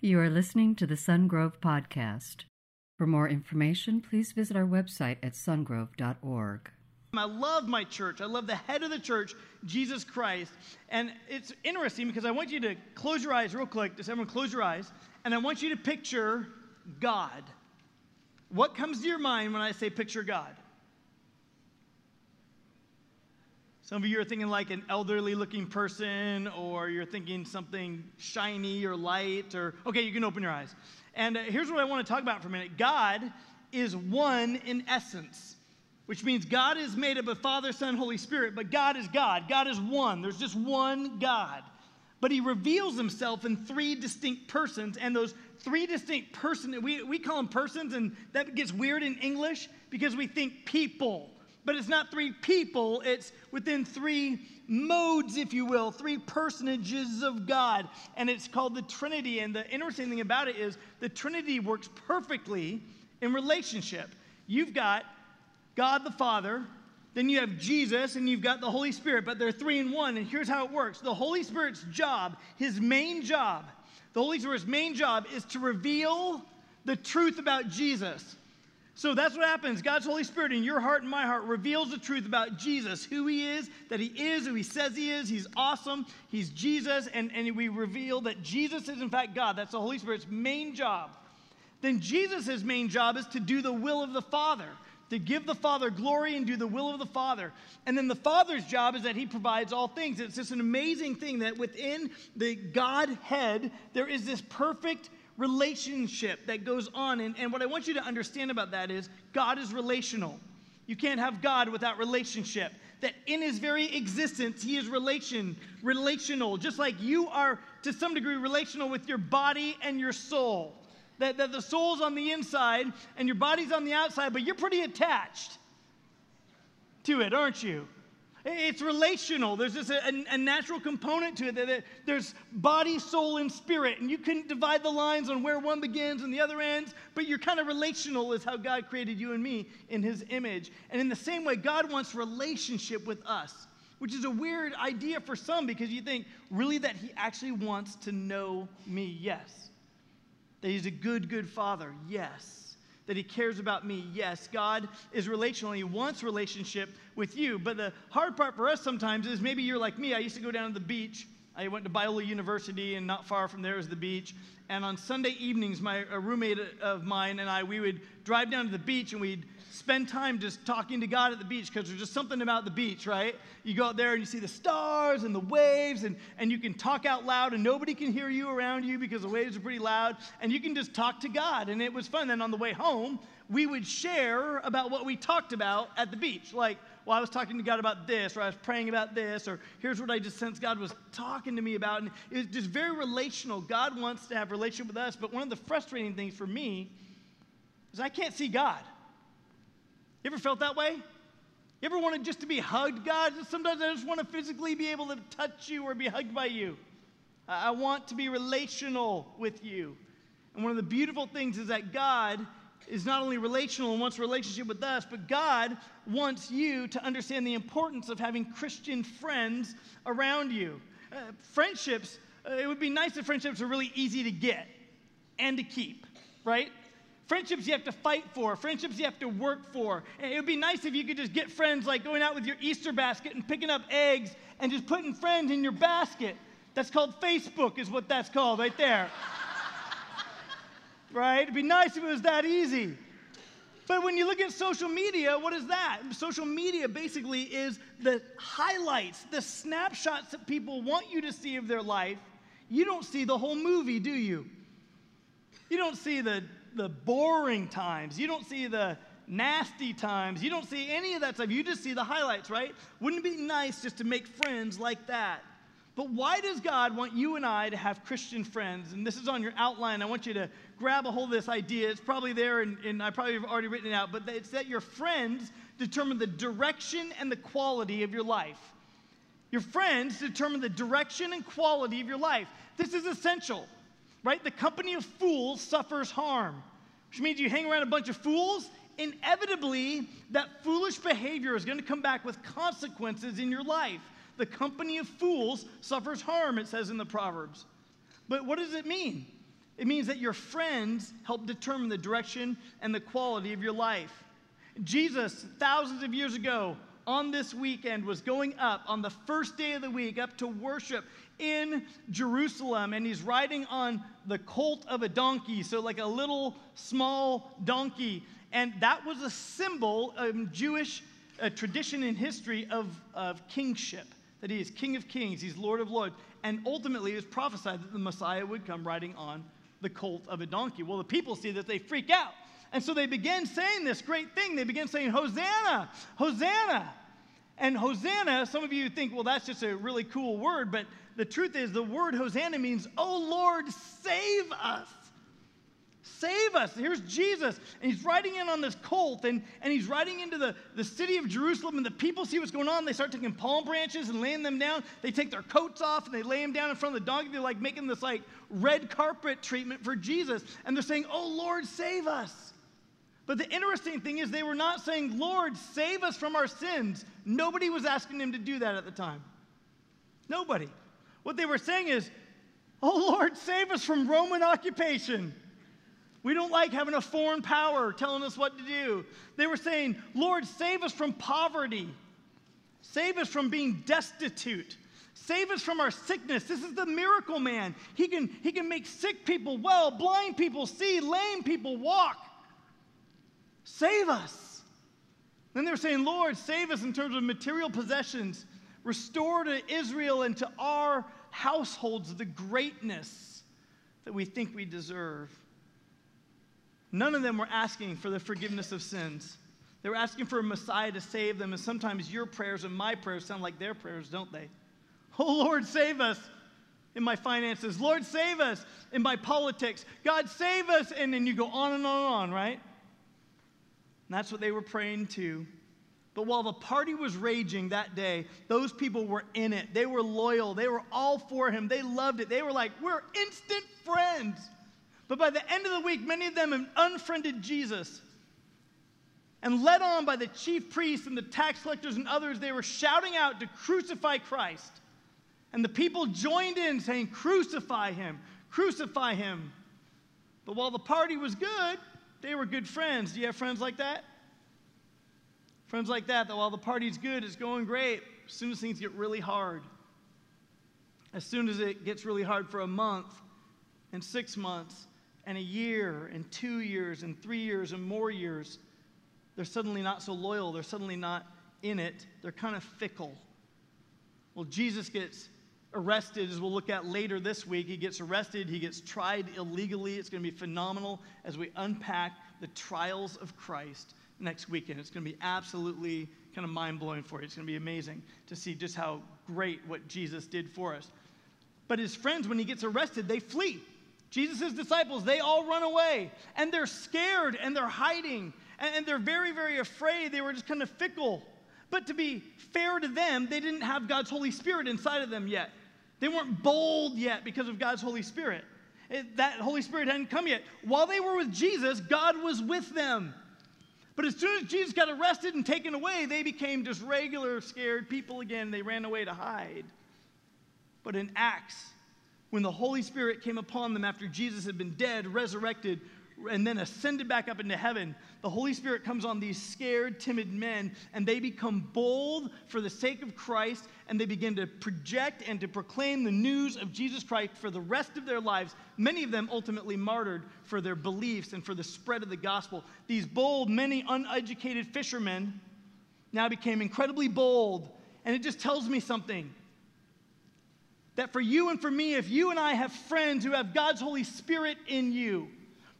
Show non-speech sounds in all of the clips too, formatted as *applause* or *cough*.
You are listening to the Sungrove Podcast. For more information, please visit our website at sungrove.org. I love my church. I love the head of the church, Jesus Christ. And it's interesting because I want you to close your eyes real quick. Just everyone close your eyes. And I want you to picture God. What comes to your mind when I say picture God? Some of you are thinking like an elderly looking person, or you're thinking something shiny or light, or okay, you can open your eyes. And uh, here's what I want to talk about for a minute God is one in essence, which means God is made up of Father, Son, Holy Spirit, but God is God. God is one. There's just one God. But he reveals himself in three distinct persons, and those three distinct persons, we, we call them persons, and that gets weird in English because we think people but it's not three people, it's within three modes, if you will, three personages of God. And it's called the Trinity. And the interesting thing about it is the Trinity works perfectly in relationship. You've got God the Father, then you have Jesus, and you've got the Holy Spirit, but they're three in one. And here's how it works the Holy Spirit's job, his main job, the Holy Spirit's main job is to reveal the truth about Jesus. So that's what happens. God's Holy Spirit in your heart and my heart reveals the truth about Jesus, who he is, that he is who he says he is. He's awesome. He's Jesus. And, and we reveal that Jesus is, in fact, God. That's the Holy Spirit's main job. Then Jesus' main job is to do the will of the Father, to give the Father glory and do the will of the Father. And then the Father's job is that he provides all things. It's just an amazing thing that within the Godhead, there is this perfect relationship that goes on. And, and what I want you to understand about that is God is relational. You can't have God without relationship. That in his very existence, he is relation, relational, just like you are to some degree relational with your body and your soul. That, that the soul's on the inside and your body's on the outside, but you're pretty attached to it, aren't you? It's relational. There's just a, a, natural component to it that there's body, soul, and spirit. And you can divide the lines on where one begins and the other ends, but you're kind of relational, is how God created you and me in his image. And in the same way, God wants relationship with us, which is a weird idea for some because you think, really, that he actually wants to know me? Yes. That he's a good, good father? Yes that he cares about me. Yes, God is relational. He wants relationship with you. But the hard part for us sometimes is maybe you're like me. I used to go down to the beach. I went to Biola University, and not far from there is the beach. And on Sunday evenings, my a roommate of mine and I, we would drive down to the beach and we'd spend time just talking to God at the beach because there's just something about the beach, right? You go out there and you see the stars and the waves, and, and you can talk out loud, and nobody can hear you around you because the waves are pretty loud, and you can just talk to God. And it was fun. Then on the way home, we would share about what we talked about at the beach. Like, well, I was talking to God about this, or I was praying about this, or here's what I just sensed God was talking to me about. And it's just very relational. God wants to have a relationship with us, but one of the frustrating things for me is I can't see God. You ever felt that way? You ever wanted just to be hugged, God? Sometimes I just want to physically be able to touch you or be hugged by you. I want to be relational with you. And one of the beautiful things is that God is not only relational and wants a relationship with us, but God wants you to understand the importance of having Christian friends around you. Uh, friendships, uh, it would be nice if friendships were really easy to get and to keep, right? Friendships you have to fight for, friendships you have to work for. And it would be nice if you could just get friends like going out with your Easter basket and picking up eggs and just putting friends in your basket. That's called Facebook, is what that's called right there. Right? It'd be nice if it was that easy. But when you look at social media, what is that? Social media basically is the highlights, the snapshots that people want you to see of their life. You don't see the whole movie, do you? You don't see the the boring times. You don't see the nasty times. You don't see any of that stuff. You just see the highlights, right? Wouldn't it be nice just to make friends like that? But why does God want you and I to have Christian friends? And this is on your outline. I want you to grab a hold of this idea. It's probably there, and, and I probably have already written it out, but it's that your friends determine the direction and the quality of your life. Your friends determine the direction and quality of your life. This is essential right? The company of fools suffers harm, which means you hang around a bunch of fools, inevitably that foolish behavior is going to come back with consequences in your life. The company of fools suffers harm, it says in the Proverbs. But what does it mean? It means that your friends help determine the direction and the quality of your life. Jesus, thousands of years ago, on this weekend, was going up on the first day of the week up to worship in Jerusalem, and he's riding on the colt of a donkey, so like a little small donkey. And that was a symbol of Jewish uh, tradition and history of, of kingship, that he is King of Kings, he's Lord of Lords. And ultimately, it was prophesied that the Messiah would come riding on the colt of a donkey. Well, the people see that they freak out. And so they begin saying this great thing. They begin saying, Hosanna, Hosanna. And Hosanna, some of you think, well, that's just a really cool word, but the truth is, the word Hosanna means, oh Lord, save us. Save us. Here's Jesus, and he's riding in on this colt, and, and he's riding into the, the city of Jerusalem, and the people see what's going on. They start taking palm branches and laying them down. They take their coats off and they lay them down in front of the donkey. They're like making this like red carpet treatment for Jesus. And they're saying, Oh Lord, save us. But the interesting thing is, they were not saying, Lord, save us from our sins. Nobody was asking him to do that at the time. Nobody. What they were saying is, Oh Lord, save us from Roman occupation. We don't like having a foreign power telling us what to do. They were saying, Lord, save us from poverty. Save us from being destitute. Save us from our sickness. This is the miracle man. He can, he can make sick people well, blind people see, lame people walk. Save us. Then they're saying, Lord, save us in terms of material possessions. Restore to Israel and to our households the greatness that we think we deserve. None of them were asking for the forgiveness of sins. They were asking for a Messiah to save them, and sometimes your prayers and my prayers sound like their prayers, don't they? *laughs* Oh, Lord, save us in my finances. Lord, save us in my politics. God, save us. And then you go on and on and on, right? And that's what they were praying to. But while the party was raging that day, those people were in it. They were loyal. They were all for him. They loved it. They were like, we're instant friends. But by the end of the week, many of them unfriended Jesus. And led on by the chief priests and the tax collectors and others, they were shouting out to crucify Christ. And the people joined in saying, Crucify him, crucify him. But while the party was good, they were good friends. Do you have friends like that? Friends like that, that while the party's good, it's going great. As soon as things get really hard, as soon as it gets really hard for a month and six months and a year and two years and three years and more years, they're suddenly not so loyal. They're suddenly not in it. They're kind of fickle. Well, Jesus gets arrested, as we'll look at later this week. He gets arrested, he gets tried illegally. It's going to be phenomenal as we unpack the trials of Christ next weekend. It's going to be absolutely kind of mind blowing for you. It's going to be amazing to see just how great what Jesus did for us. But his friends, when he gets arrested, they flee. Jesus' disciples, they all run away and they're scared and they're hiding and, they're very, very afraid. They were just kind of fickle. But to be fair to them, they didn't have God's Holy Spirit inside of them yet. They weren't bold yet because of God's Holy Spirit. It, that Holy Spirit hadn't come yet. While they were with Jesus, God was with them. But as soon as Jesus got arrested and taken away, they became just regular scared people again. They ran away to hide. But in Acts, when the Holy Spirit came upon them after Jesus had been dead, resurrected, and then ascended back up into heaven, the Holy Spirit comes on these scared, timid men, and they become bold for the sake of Christ, and they begin to project and to proclaim the news of Jesus Christ for the rest of their lives. Many of them ultimately martyred for their beliefs and for the spread of the gospel. These bold, many uneducated fishermen now became incredibly bold, and it just tells me something that for you and for me, if you and I have friends who have God's Holy Spirit in you,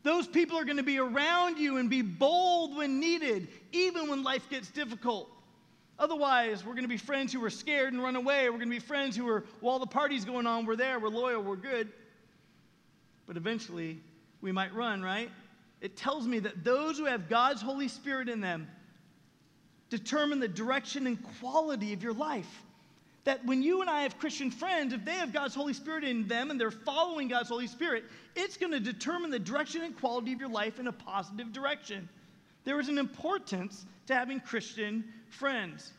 those people are going to be around you and be bold when needed, even when life gets difficult. Otherwise, we're going to be friends who are scared and run away. We're going to be friends who are, while the party's going on, we're there, we're loyal, we're good. But eventually, we might run, right? It tells me that those who have God's Holy Spirit in them determine the direction and quality of your life that when you and I have Christian friends, if they have God's Holy Spirit in them and they're following God's Holy Spirit, it's going to determine the direction and quality of your life in a positive direction. There is an importance to having Christian friends.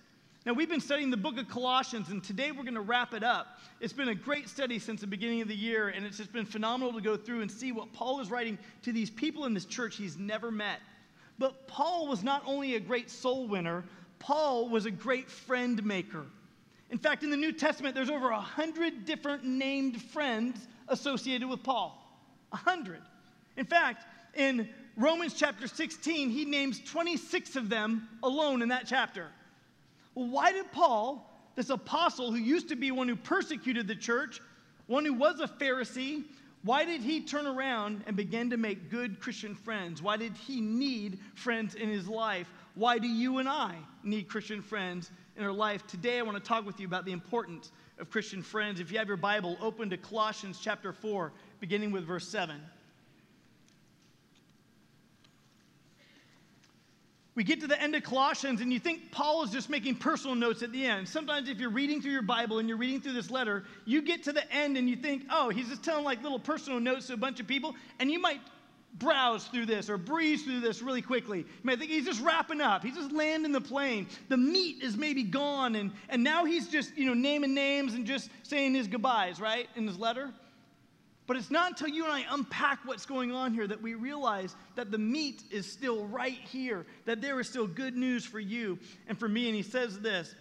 Now, we've been studying the book of Colossians, and today we're going to wrap it up. It's been a great study since the beginning of the year, and it's just been phenomenal to go through and see what Paul is writing to these people in this church he's never met. But Paul was not only a great soul winner, Paul was a great friend maker. In fact, in the New Testament, there's over a hundred different named friends associated with Paul. A hundred. In fact, in Romans chapter 16, he names 26 of them alone in that chapter. Well, why did Paul, this apostle who used to be one who persecuted the church, one who was a Pharisee, why did he turn around and begin to make good Christian friends? Why did he need friends in his life? Why do you and I need Christian friends in our life? Today, I want to talk with you about the importance of Christian friends. If you have your Bible, open to Colossians chapter 4, beginning with verse 7. we get to the end of Colossians and you think Paul is just making personal notes at the end. Sometimes, if you're reading through your Bible and you're reading through this letter, you get to the end and you think, oh, he's just telling like little personal notes to a bunch of people, and you might browse through this or breeze through this really quickly. You might think he's just wrapping up. He's just landing the plane. The meat is maybe gone, and, and now he's just, you know, naming names and just saying his goodbyes, right, in his letter. But it's not until you and I unpack what's going on here that we realize that the meat is still right here, that there is still good news for you and for me. And he says this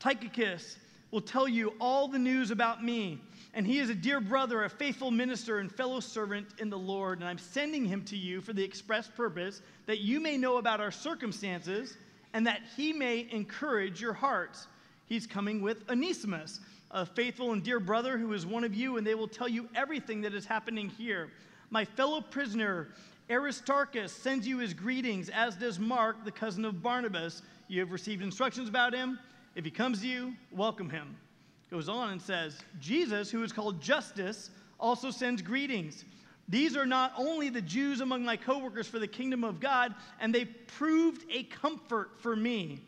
Tychicus will tell you all the news about me. And he is a dear brother, a faithful minister, and fellow servant in the Lord. And I'm sending him to you for the express purpose that you may know about our circumstances and that he may encourage your hearts. He's coming with Onesimus a faithful and dear brother who is one of you, and they will tell you everything that is happening here. My fellow prisoner, Aristarchus, sends you his greetings, as does Mark, the cousin of Barnabas. You have received instructions about him. If he comes to you, welcome him. Goes on and says, Jesus, who is called Justus, also sends greetings. These are not only the Jews among my coworkers for the kingdom of God, and they proved a comfort for me.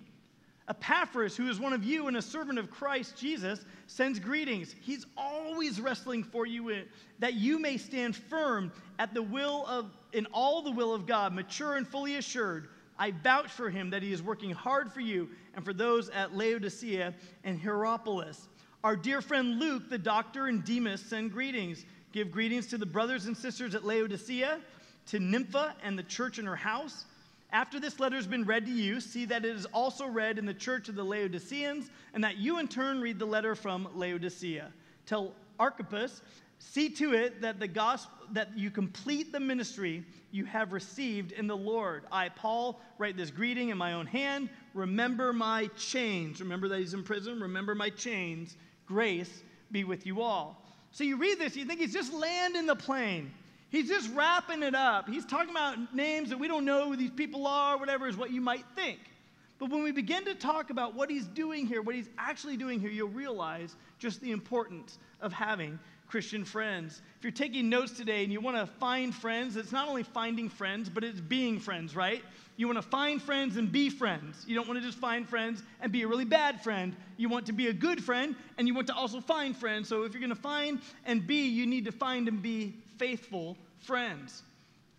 Epaphras, who is one of you and a servant of Christ Jesus, sends greetings. He's always wrestling for you that you may stand firm at the will of in all the will of God, mature and fully assured. I vouch for him that he is working hard for you and for those at Laodicea and Hierapolis. Our dear friend Luke, the doctor, and Demas send greetings. Give greetings to the brothers and sisters at Laodicea, to Nympha and the church in her house. After this letter has been read to you, see that it is also read in the church of the Laodiceans, and that you in turn read the letter from Laodicea. Tell Archippus, see to it that the gospel that you complete the ministry you have received in the Lord. I, Paul, write this greeting in my own hand. Remember my chains. Remember that he's in prison. Remember my chains. Grace be with you all. So you read this, you think he's just landing the plane. He's just wrapping it up. He's talking about names that we don't know who these people are, whatever is what you might think. But when we begin to talk about what he's doing here, what he's actually doing here, you'll realize just the importance of having Christian friends. If you're taking notes today and you want to find friends, it's not only finding friends, but it's being friends, right? You want to find friends and be friends. You don't want to just find friends and be a really bad friend. You want to be a good friend and you want to also find friends. So if you're going to find and be, you need to find and be faithful friends.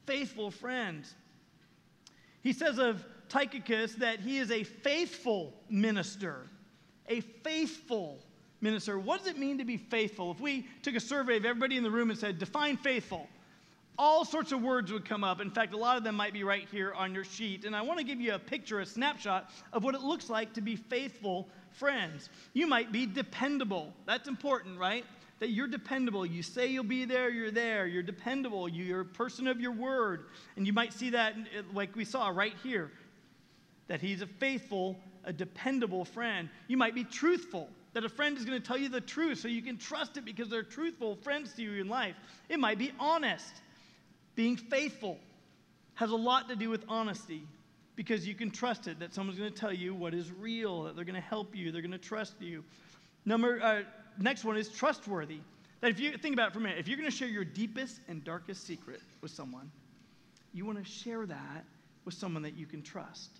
Faithful friends. He says of Tychicus that he is a faithful minister. A faithful minister. What does it mean to be faithful? If we took a survey of everybody in the room and said, define faithful, all sorts of words would come up. In fact, a lot of them might be right here on your sheet. And I want to give you a picture, a snapshot of what it looks like to be faithful friends. You might be dependable. That's important, right? that you're dependable. You say you'll be there, you're there. You're dependable. You're a person of your word. And you might see that, like we saw right here, that he's a faithful, a dependable friend. You might be truthful, that a friend is going to tell you the truth so you can trust it because they're truthful friends to you in life. It might be honest. Being faithful has a lot to do with honesty because you can trust it that someone's going to tell you what is real, that they're going to help you, they're going to trust you. Number, uh, next one is trustworthy. That if you think about it for a minute, if you're going to share your deepest and darkest secret with someone, you want to share that with someone that you can trust.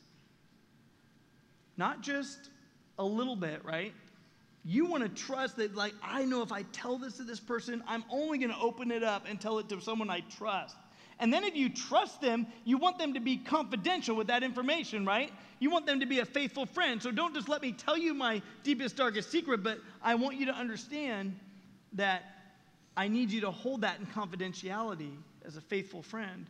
Not just a little bit, right? You want to trust that, like, I know if I tell this to this person, I'm only going to open it up and tell it to someone I trust. And then if you trust them, you want them to be confidential with that information, right? You want them to be a faithful friend. So don't just let me tell you my deepest, darkest secret, but I want you to understand that I need you to hold that in confidentiality as a faithful friend.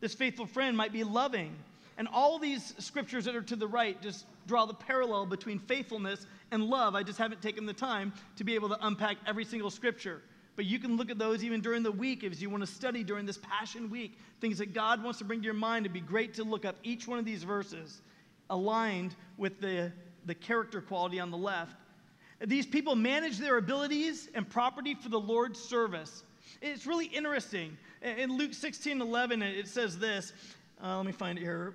This faithful friend might be loving. And all these scriptures that are to the right just draw the parallel between faithfulness and love. I just haven't taken the time to be able to unpack every single scripture. But you can look at those even during the week if you want to study during this Passion Week, things that God wants to bring to your mind. It'd be great to look up each one of these verses aligned with the, the character quality on the left. These people manage their abilities and property for the Lord's service. It's really interesting. In Luke 16 11, it says this. Uh, let me find it here.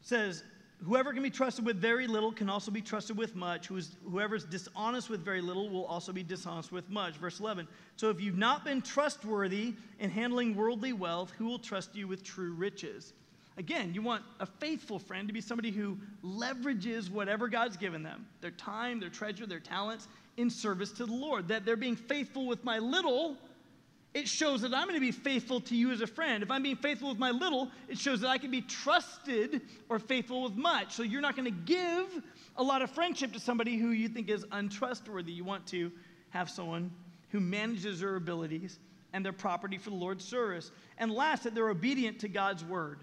Says, Whoever can be trusted with very little can also be trusted with much. Whoever is dishonest with very little will also be dishonest with much. Verse 11. So if you've not been trustworthy in handling worldly wealth, who will trust you with true riches? Again, you want a faithful friend to be somebody who leverages whatever God's given them their time, their treasure, their talents in service to the Lord. That they're being faithful with my little, it shows that I'm going to be faithful to you as a friend. If I'm being faithful with my little, it shows that I can be trusted or faithful with much. So you're not going to give a lot of friendship to somebody who you think is untrustworthy. You want to have someone who manages their abilities and their property for the Lord's service. And last, that they're obedient to God's word.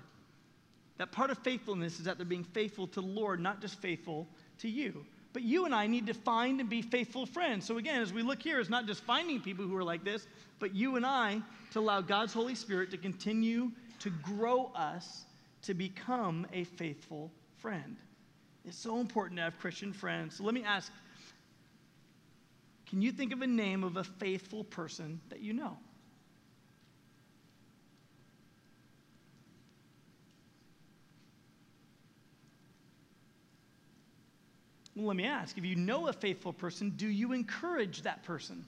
That part of faithfulness is that they're being faithful to the Lord, not just faithful to you. But you and I need to find and be faithful friends. So again, as we look here, it's not just finding people who are like this, but you and I to allow God's Holy Spirit to continue to grow us to become a faithful friend. It's so important to have Christian friends. So let me ask can you think of a name of a faithful person that you know? Well, let me ask if you know a faithful person, do you encourage that person?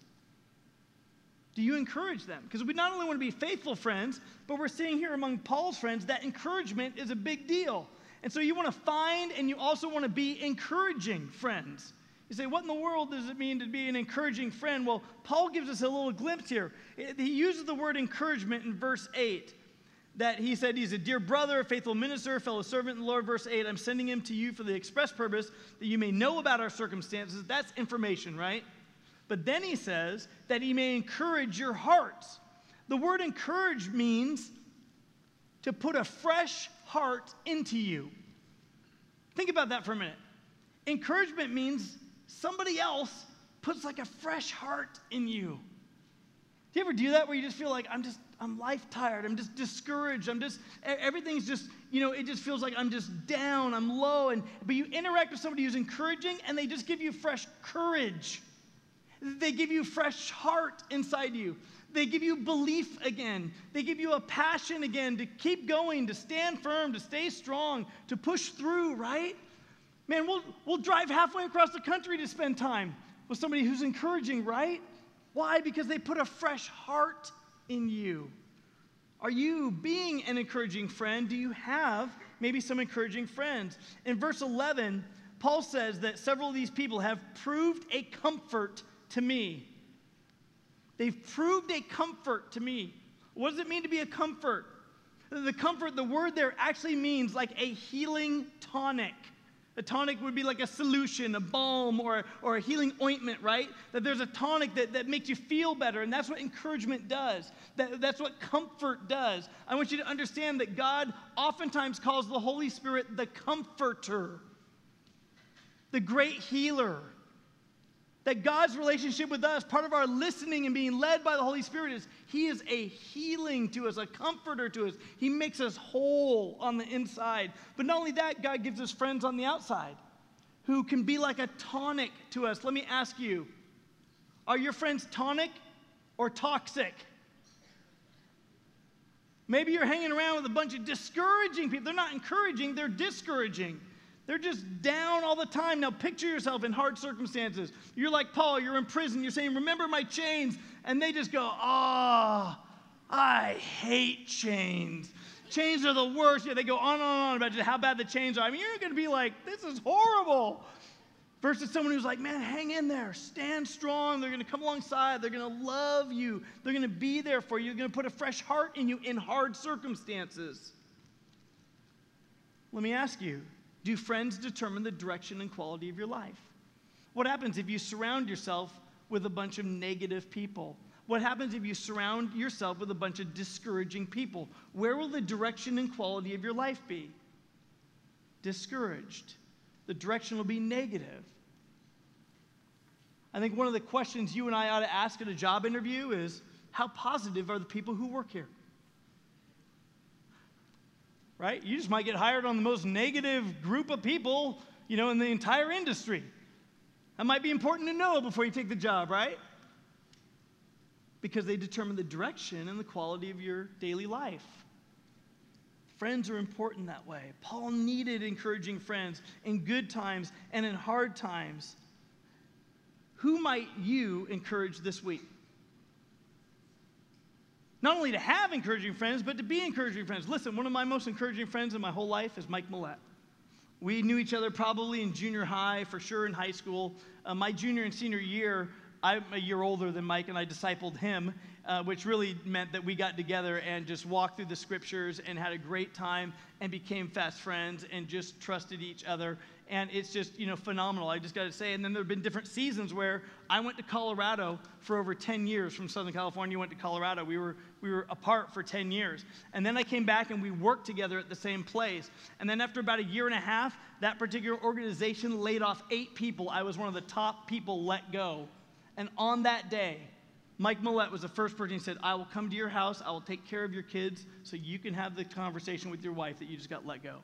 Do you encourage them? Because we not only want to be faithful friends, but we're seeing here among Paul's friends that encouragement is a big deal. And so you want to find and you also want to be encouraging friends. You say, what in the world does it mean to be an encouraging friend? Well, Paul gives us a little glimpse here. He uses the word encouragement in verse 8 that he said he's a dear brother, a faithful minister, fellow servant in the Lord. Verse 8, I'm sending him to you for the express purpose that you may know about our circumstances. That's information, right? But then he says that he may encourage your hearts. The word encourage means to put a fresh heart into you. Think about that for a minute. Encouragement means somebody else puts like a fresh heart in you. Do you ever do that where you just feel like I'm just I'm life tired. I'm just discouraged. I'm just, everything's just, you know, it just feels like I'm just down. I'm low. And, but you interact with somebody who's encouraging and they just give you fresh courage. They give you fresh heart inside you. They give you belief again. They give you a passion again to keep going, to stand firm, to stay strong, to push through, right? Man, we'll, we'll drive halfway across the country to spend time with somebody who's encouraging, right? Why? Because they put a fresh heart in you? Are you being an encouraging friend? Do you have maybe some encouraging friends? In verse 11, Paul says that several of these people have proved a comfort to me. They've proved a comfort to me. What does it mean to be a comfort? The comfort, the word there actually means like a healing tonic. A tonic would be like a solution, a balm, or, or a healing ointment, right? That there's a tonic that, that makes you feel better, and that's what encouragement does. That, that's what comfort does. I want you to understand that God oftentimes calls the Holy Spirit the comforter, the great healer. That God's relationship with us, part of our listening and being led by the Holy Spirit, is He is a healing to us, a comforter to us. He makes us whole on the inside. But not only that, God gives us friends on the outside who can be like a tonic to us. Let me ask you are your friends tonic or toxic? Maybe you're hanging around with a bunch of discouraging people. They're not encouraging, they're discouraging. They're just down all the time. Now, picture yourself in hard circumstances. You're like Paul, you're in prison, you're saying, Remember my chains. And they just go, Ah, oh, I hate chains. Chains are the worst. Yeah, they go on and on about just how bad the chains are. I mean, you're going to be like, This is horrible. versus someone who's like, man, hang in there, stand strong. They're going to come alongside. They're going to love you. They're going to be there for you. They're going to put a fresh heart in you in hard circumstances. Let me ask you do friends determine the direction and quality of your life? What happens if you surround yourself with a bunch of negative people? What happens if you surround yourself with a bunch of discouraging people? Where will the direction and quality of your life be? Discouraged. The direction will be negative. I think one of the questions you and I ought to ask at a job interview is how positive are the people who work here? Right? You just might get hired on the most negative group of people, you know, in the entire industry. That might be important to know before you take the job, right? Because they determine the direction and the quality of your daily life. Friends are important that way. Paul needed encouraging friends in good times and in hard times. Who might you encourage this week? Not only to have encouraging friends, but to be encouraging friends. Listen, one of my most encouraging friends in my whole life is Mike Millette. We knew each other probably in junior high, for sure in high school. Uh, my junior and senior year, I'm a year older than Mike, and I discipled him, uh, which really meant that we got together and just walked through the scriptures and had a great time and became fast friends and just trusted each other and it's just you know phenomenal i just got to say and then there have been different seasons where i went to colorado for over 10 years from southern california went to colorado we were we were apart for 10 years. And then i came back and we worked together at the same place. And then after about a year and a half that particular organization laid off eight people. I was one of the top people let go. And on that day mike millette was the first person who said i will come to your house. I will take care of your kids so you can have the conversation with your wife that you just got let go.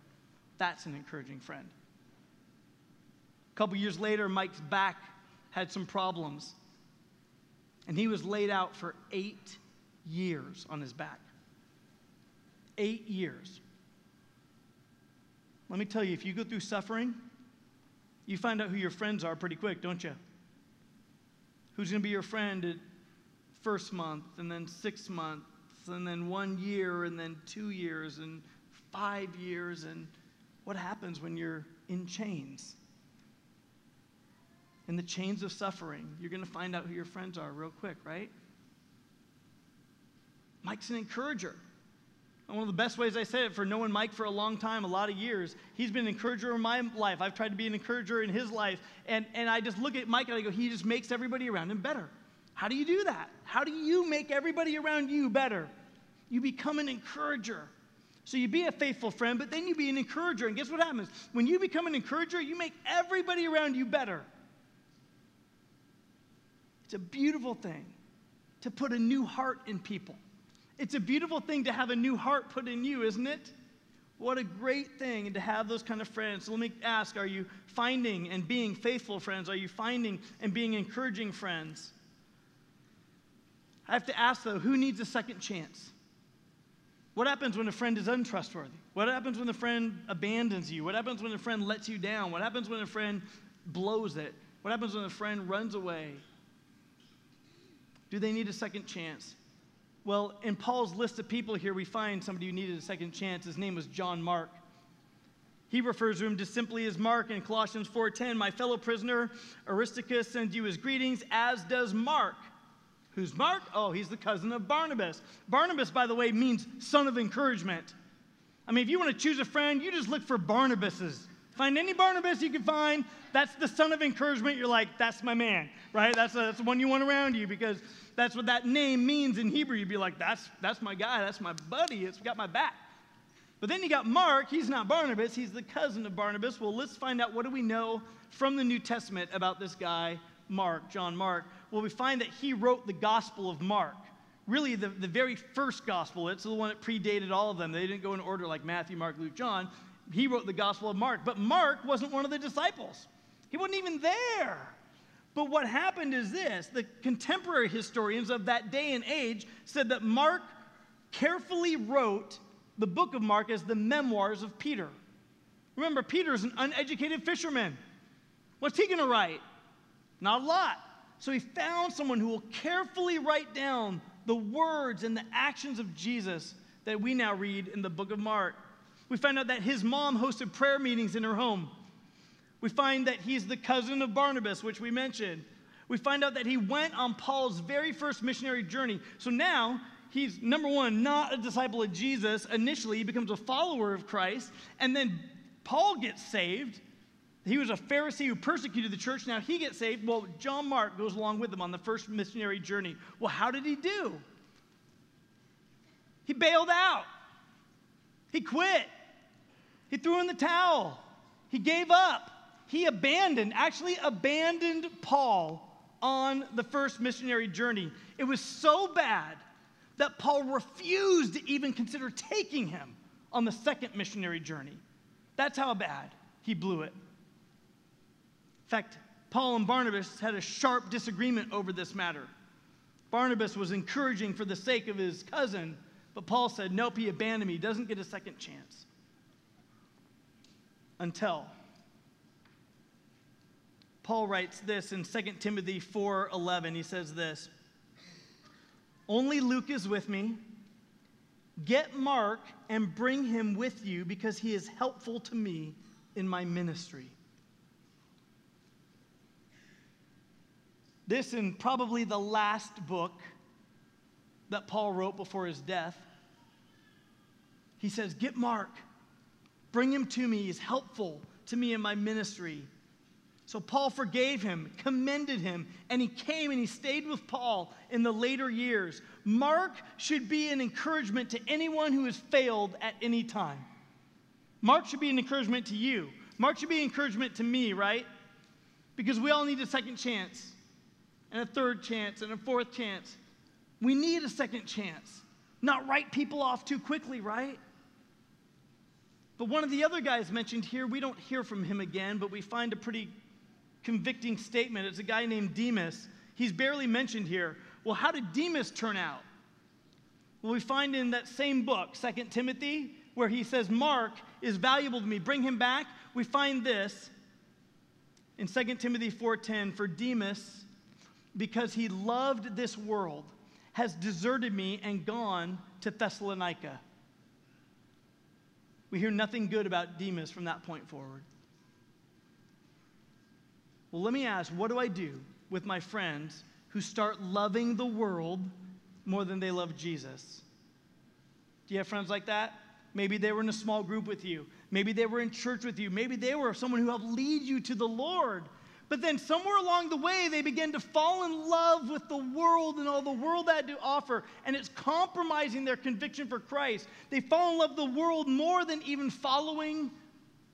That's an encouraging friend. A couple years later, Mike's back had some problems. And he was laid out for eight years on his back. Eight years. Let me tell you, if you go through suffering, you find out who your friends are pretty quick, don't you? Who's going to be your friend at first month, and then six months, and then one year, and then two years, and five years, and what happens when you're in chains? in the chains of suffering, you're going to find out who your friends are real quick, right? Mike's an encourager. One of the best ways I say it for knowing Mike for a long time, a lot of years, he's been an encourager in my life. I've tried to be an encourager in his life. And, and I just look at Mike and I go, he just makes everybody around him better. How do you do that? How do you make everybody around you better? You become an encourager. So you be a faithful friend, but then you be an encourager. And guess what happens? When you become an encourager, you make everybody around you better. It's a beautiful thing to put a new heart in people. It's a beautiful thing to have a new heart put in you, isn't it? What a great thing to have those kind of friends. So let me ask are you finding and being faithful friends? Are you finding and being encouraging friends? I have to ask though, who needs a second chance? What happens when a friend is untrustworthy? What happens when a friend abandons you? What happens when a friend lets you down? What happens when a friend blows it? What happens when a friend runs away? Do they need a second chance? Well, in Paul's list of people here, we find somebody who needed a second chance. His name was John Mark. He refers to him just simply as Mark in Colossians 4:10. My fellow prisoner Aristarchus sends you his greetings, as does Mark. Who's Mark? Oh, he's the cousin of Barnabas. Barnabas, by the way, means son of encouragement. I mean, if you want to choose a friend, you just look for Barnabas's. Find any Barnabas you can find. That's the son of encouragement. You're like, that's my man, right? That's, a, that's the one you want around you because that's what that name means in Hebrew. You'd be like, that's, that's my guy. That's my buddy. It's got my back. But then you got Mark. He's not Barnabas. He's the cousin of Barnabas. Well, let's find out what do we know from the New Testament about this guy, Mark, John Mark. Well, we find that he wrote the Gospel of Mark really the, the very first gospel. It's the one that predated all of them. They didn't go in order like Matthew, Mark, Luke, John he wrote the Gospel of Mark. But Mark wasn't one of the disciples, he wasn't even there. But what happened is this the contemporary historians of that day and age said that Mark carefully wrote the book of Mark as the memoirs of Peter. Remember, Peter is an uneducated fisherman. What's he going to write? Not a lot. So he found someone who will carefully write down the words and the actions of Jesus that we now read in the book of Mark we find out that his mom hosted prayer meetings in her home. We find that he's the cousin of Barnabas, which we mentioned. We find out that he went on Paul's very first missionary journey. So now he's, number one, not a disciple of Jesus. Initially, he becomes a follower of Christ. And then Paul gets saved. He was a Pharisee who persecuted the church. Now he gets saved. Well, John Mark goes along with him on the first missionary journey. Well, how did he do? He bailed out, he quit, he threw in the towel, he gave up, he abandoned, actually abandoned Paul on the first missionary journey. It was so bad that Paul refused to even consider taking him on the second missionary journey. That's how bad he blew it. In fact, Paul and Barnabas had a sharp disagreement over this matter. Barnabas was encouraging for the sake of his cousin, but Paul said, Nope, he abandoned me. He doesn't get a second chance. Until Paul writes this in 2 Timothy 4:11. He says this: Only Luke is with me. Get Mark and bring him with you because he is helpful to me in my ministry. This, in probably the last book that Paul wrote before his death, he says, Get Mark, bring him to me. He's helpful to me in my ministry. So Paul forgave him, commended him, and he came and he stayed with Paul in the later years. Mark should be an encouragement to anyone who has failed at any time. Mark should be an encouragement to you. Mark should be an encouragement to me, right? Because we all need a second chance and a third chance and a fourth chance. We need a second chance. Not write people off too quickly, right? But one of the other guys mentioned here, we don't hear from him again, but we find a pretty convicting statement. It's a guy named Demas. He's barely mentioned here. Well, how did Demas turn out? Well, we find in that same book, Second Timothy, where he says, Mark is valuable to me. Bring him back. We find this in 2 Timothy 4:10, for Demas because he loved this world, has deserted me and gone to Thessalonica. We hear nothing good about Demas from that point forward. Well, let me ask what do I do with my friends who start loving the world more than they love Jesus? Do you have friends like that? Maybe they were in a small group with you. Maybe they were in church with you. Maybe they were someone who helped lead you to the Lord. But then somewhere along the way, they begin to fall in love with the world and all the world had to offer, and it's compromising their conviction for Christ. They fall in love with the world more than even following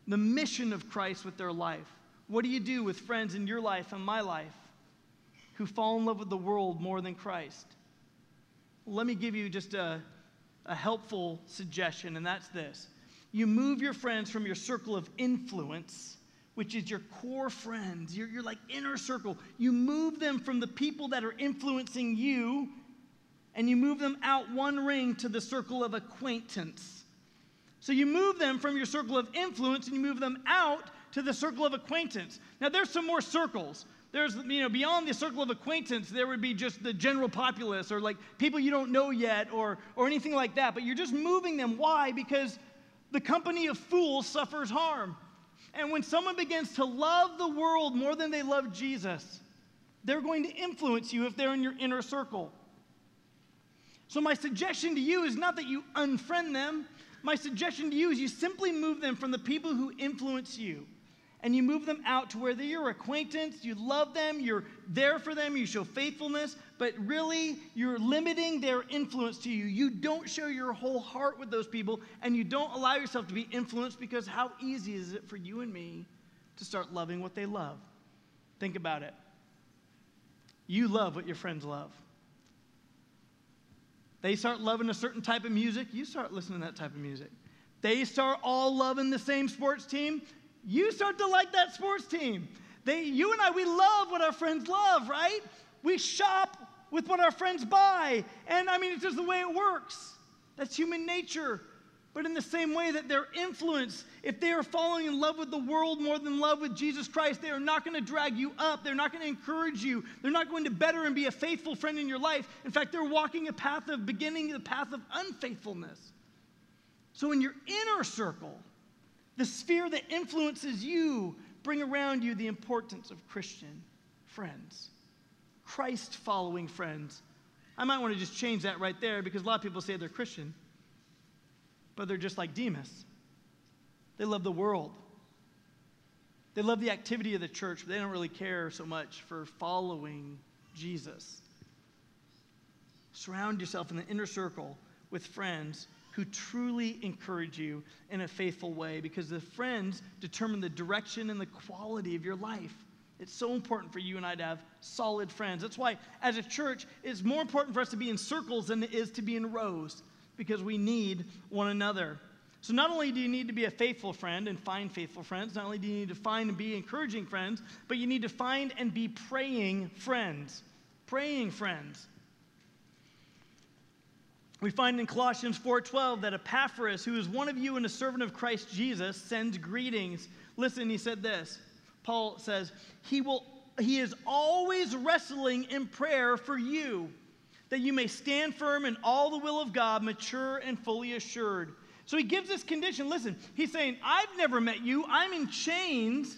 the mission of Christ with their life. What do you do with friends in your life and my life who fall in love with the world more than Christ? Let me give you just a, a helpful suggestion, and that's this. You move your friends from your circle of influence which is your core friends, your, your like inner circle. You move them from the people that are influencing you, and you move them out one ring to the circle of acquaintance. So you move them from your circle of influence and you move them out to the circle of acquaintance. Now there's some more circles. There's, you know, beyond the circle of acquaintance, there would be just the general populace or like people you don't know yet or, or anything like that. But you're just moving them. Why? Because the company of fools suffers harm. And when someone begins to love the world more than they love Jesus, they're going to influence you if they're in your inner circle. So, my suggestion to you is not that you unfriend them. My suggestion to you is you simply move them from the people who influence you and you move them out to where they're your acquaintance, you love them, you're there for them, you show faithfulness, but really you're limiting their influence to you. You don't show your whole heart with those people, and you don't allow yourself to be influenced because how easy is it for you and me to start loving what they love? Think about it. You love what your friends love. They start loving a certain type of music, you start listening to that type of music. They start all loving the same sports team, you start to like that sports team. They, you and I, we love what our friends love, right? We shop with what our friends buy. And I mean, it's just the way it works. That's human nature. But in the same way that their influence, if they are falling in love with the world more than love with Jesus Christ, they are not going to drag you up. They're not going to encourage you. They're not going to better and be a faithful friend in your life. In fact, they're walking a path of beginning the path of unfaithfulness. So in your inner circle, the sphere that influences you, bring around you the importance of Christian friends, Christ following friends. I might want to just change that right there because a lot of people say they're Christian, but they're just like Demas. They love the world. They love the activity of the church, but they don't really care so much for following Jesus. Surround yourself in the inner circle with friends who truly encourage you in a faithful way because the friends determine the direction and the quality of your life. It's so important for you and I to have solid friends. That's why, as a church, it's more important for us to be in circles than it is to be in rows because we need one another. So, not only do you need to be a faithful friend and find faithful friends, not only do you need to find and be encouraging friends, but you need to find and be praying friends. Praying friends. We find in Colossians 4:12 that Epaphras, who is one of you and a servant of Christ Jesus, sends greetings. Listen, he said this. Paul says, "He will he is always wrestling in prayer for you, that you may stand firm in all the will of God, mature and fully assured." So he gives this condition. Listen, he's saying, I've never met you. I'm in chains.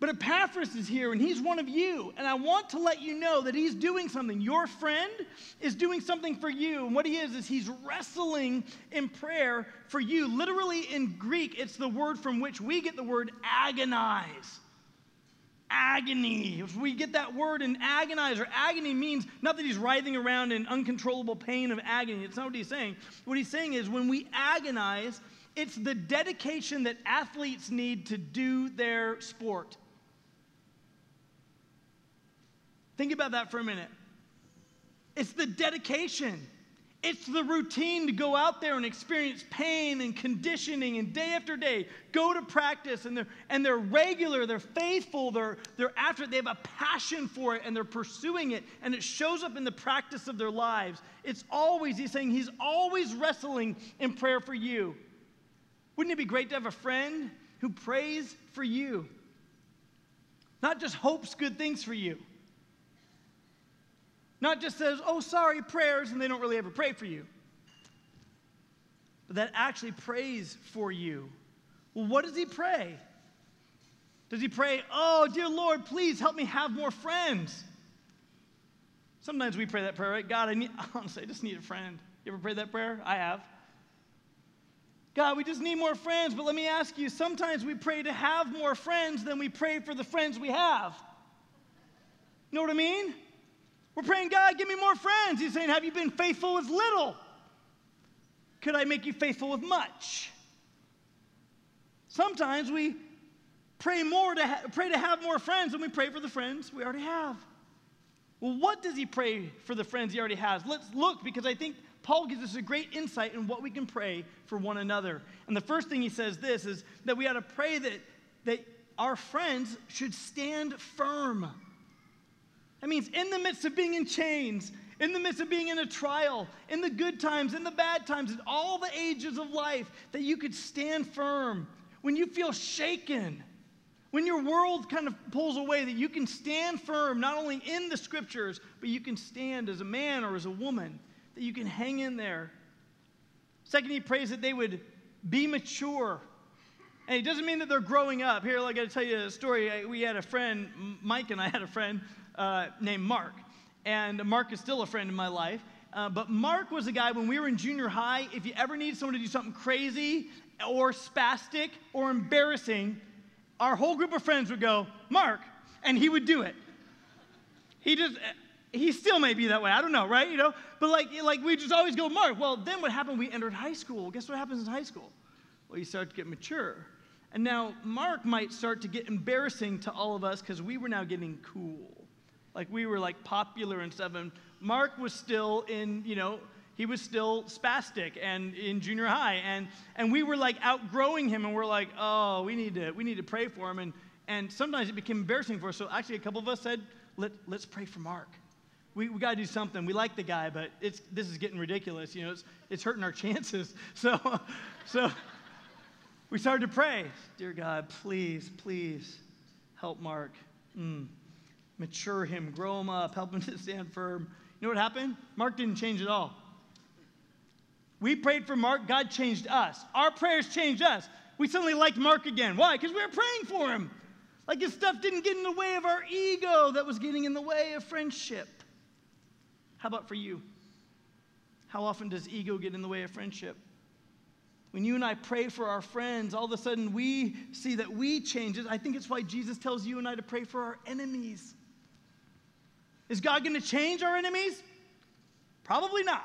But Epaphras is here and he's one of you. And I want to let you know that he's doing something. Your friend is doing something for you. And what he is, is he's wrestling in prayer for you. Literally in Greek, it's the word from which we get the word agonize agony. If we get that word in agonize, or agony means not that he's writhing around in uncontrollable pain of agony. It's not what he's saying. What he's saying is when we agonize, it's the dedication that athletes need to do their sport. Think about that for a minute. It's the dedication. It's the routine to go out there and experience pain and conditioning and day after day, go to practice and they're, and they're regular, they're faithful, they're, they're after it, they have a passion for it and they're pursuing it and it shows up in the practice of their lives. It's always, he's saying, he's always wrestling in prayer for you. Wouldn't it be great to have a friend who prays for you? Not just hopes good things for you. Not just says, oh, sorry, prayers, and they don't really ever pray for you. But that actually prays for you. Well, what does he pray? Does he pray, oh, dear Lord, please help me have more friends? Sometimes we pray that prayer, right? God, I need, *laughs* honestly, I just need a friend. You ever prayed that prayer? I have. God, we just need more friends, but let me ask you sometimes we pray to have more friends than we pray for the friends we have. You know what I mean? We're praying, God, give me more friends. He's saying, Have you been faithful with little? Could I make you faithful with much? Sometimes we pray more to ha- pray to have more friends than we pray for the friends we already have. Well, what does he pray for the friends he already has? Let's look because I think Paul gives us a great insight in what we can pray for one another. And the first thing he says this is that we ought to pray that, that our friends should stand firm. That means in the midst of being in chains, in the midst of being in a trial, in the good times, in the bad times, in all the ages of life, that you could stand firm. When you feel shaken, when your world kind of pulls away, that you can stand firm, not only in the scriptures, but you can stand as a man or as a woman, that you can hang in there. Second, he prays that they would be mature. And it doesn't mean that they're growing up. Here, I got to tell you a story. We had a friend, Mike and I had a friend uh, named Mark. And Mark is still a friend in my life. Uh, but Mark was a guy when we were in junior high, if you ever needed someone to do something crazy or spastic or embarrassing, our whole group of friends would go, Mark, and he would do it. He just, he still may be that way. I don't know, right? You know, but like, like we just always go, Mark. Well, then what happened? We entered high school. Guess what happens in high school? Well, you start to get mature. And now Mark might start to get embarrassing to all of us because we were now getting cool. Like we were like popular and stuff. And Mark was still in, you know, he was still spastic and in junior high. And, and we were like outgrowing him and we're like, oh, we need to, we need to pray for him. And, and sometimes it became embarrassing for us. So actually a couple of us said, Let, let's pray for Mark. We, we got to do something. We like the guy, but it's, this is getting ridiculous. You know, it's, it's hurting our *laughs* chances. So, so we started to pray. Dear God, please, please help Mark. Mm mature him, grow him up, help him *laughs* to stand firm. You know what happened? Mark didn't change at all. We prayed for Mark, God changed us. Our prayers changed us. We suddenly liked Mark again. Why? Because we were praying for him. Like his stuff didn't get in the way of our ego that was getting in the way of friendship. How about for you? How often does ego get in the way of friendship? When you and I pray for our friends, all of a sudden we see that we change. I think it's why Jesus tells you and I to pray for our enemies. Is God going to change our enemies? Probably not.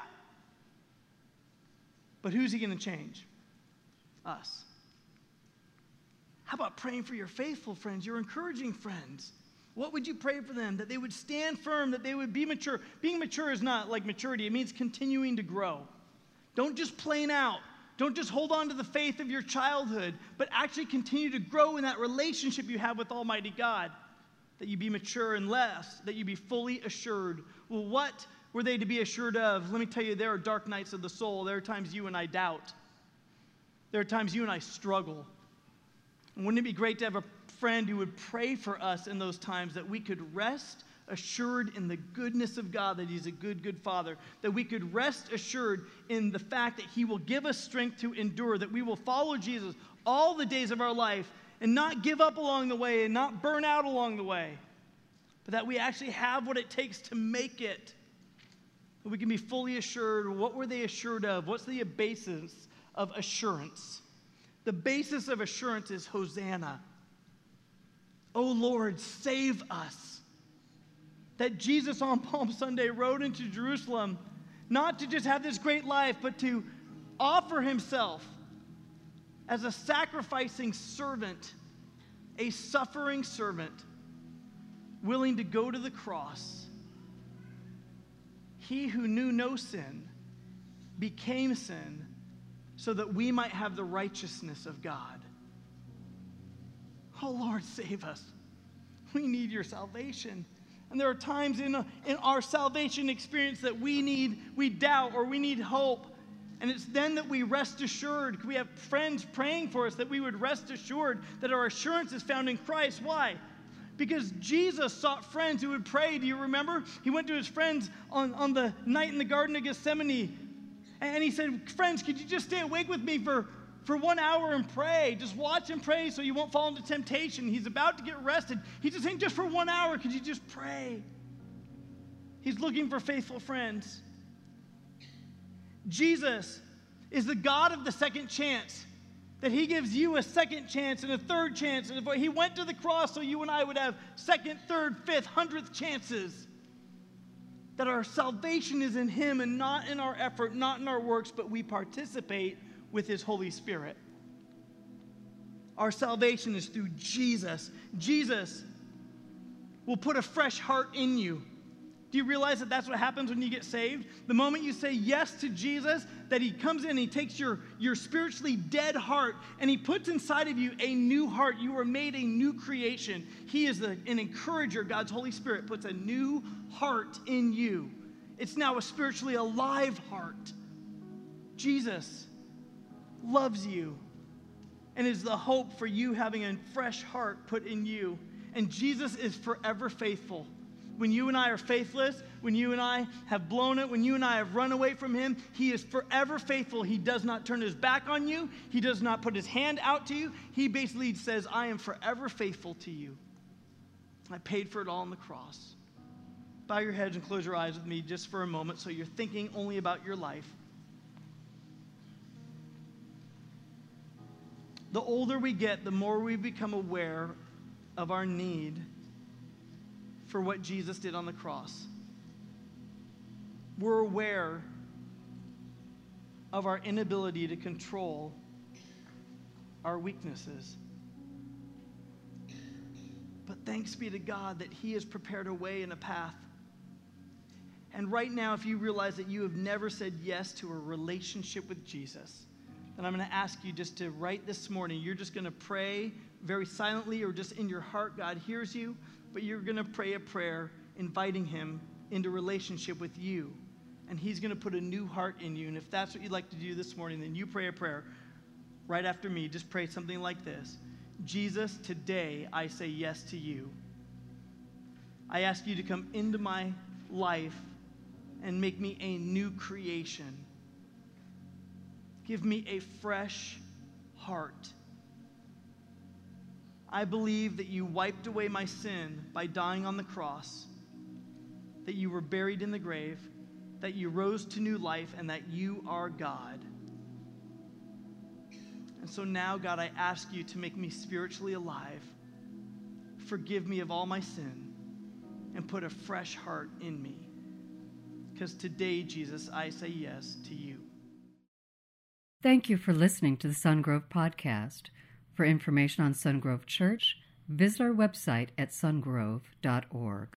But who's he going to change? Us. How about praying for your faithful friends, your encouraging friends? What would you pray for them? That they would stand firm, that they would be mature. Being mature is not like maturity, it means continuing to grow. Don't just plain out. Don't just hold on to the faith of your childhood, but actually continue to grow in that relationship you have with Almighty God. That you be mature and less, that you be fully assured. Well, what were they to be assured of? Let me tell you, there are dark nights of the soul. There are times you and I doubt. There are times you and I struggle. And wouldn't it be great to have a friend who would pray for us in those times that we could rest assured in the goodness of God that He's a good, good Father, that we could rest assured in the fact that He will give us strength to endure, that we will follow Jesus all the days of our life and not give up along the way and not burn out along the way, but that we actually have what it takes to make it. That we can be fully assured. What were they assured of? What's the basis of assurance? The basis of assurance is Hosanna. Oh Lord, save us. That Jesus on Palm Sunday rode into Jerusalem not to just have this great life, but to offer himself as a sacrificing servant, a suffering servant, willing to go to the cross. He who knew no sin became sin so that we might have the righteousness of God. Oh Lord, save us. We need your salvation. And there are times in, in our salvation experience that we need, we doubt or we need hope. And it's then that we rest assured. We have friends praying for us that we would rest assured that our assurance is found in Christ. Why? Because Jesus sought friends who would pray. Do you remember? He went to his friends on, on the night in the Garden of Gethsemane and he said, Friends, could you just stay awake with me for, for one hour and pray? Just watch and pray so you won't fall into temptation. He's about to get arrested. He's just saying, Just for one hour, could you just pray? He's looking for faithful friends. Jesus is the God of the second chance. That he gives you a second chance and a third chance. And he went to the cross so you and I would have second, third, fifth, hundredth chances that our salvation is in Him and not in our effort, not in our works, but we participate with His Holy Spirit. Our salvation is through Jesus. Jesus will put a fresh heart in you. Do you realize that that's what happens when you get saved? The moment you say yes to Jesus, that He comes in and He takes your, your spiritually dead heart and He puts inside of you a new heart. You are made a new creation. He is the, an encourager. God's Holy Spirit puts a new heart in you. It's now a spiritually alive heart. Jesus loves you and is the hope for you having a fresh heart put in you. And Jesus is forever faithful when you and I are faithless, when you and I have blown it, when you and I have run away from Him, He is forever faithful. He does not turn His back on you, He does not put His hand out to you. He basically says, I am forever faithful to you. I paid for it all on the cross. Bow your heads and close your eyes with me just for a moment so you're thinking only about your life. The older we get, the more we become aware of our need for what Jesus did on the cross. We're aware of our inability to control our weaknesses. But thanks be to God that He has prepared a way and a path. And right now, if you realize that you have never said yes to a relationship with Jesus, then I'm going to ask you just to write this morning. You're just going to pray very silently or just in your heart. God hears you but you're going to pray a prayer inviting him into relationship with you. And he's going to put a new heart in you. And if that's what you'd like to do this morning, then you pray a prayer right after me. Just pray something like this Jesus, today I say yes to you. I ask you to come into my life and make me a new creation. Give me a fresh heart. I believe that you wiped away my sin by dying on the cross, that you were buried in the grave, that you rose to new life, and that you are God. And so now, God, I ask you to make me spiritually alive. Forgive me of all my sin and put a fresh heart in me. Because today, Jesus, I say yes to you. Thank you for listening to the Sungrove Podcast. For information on Sungrove Church, visit our website at sungrove.org.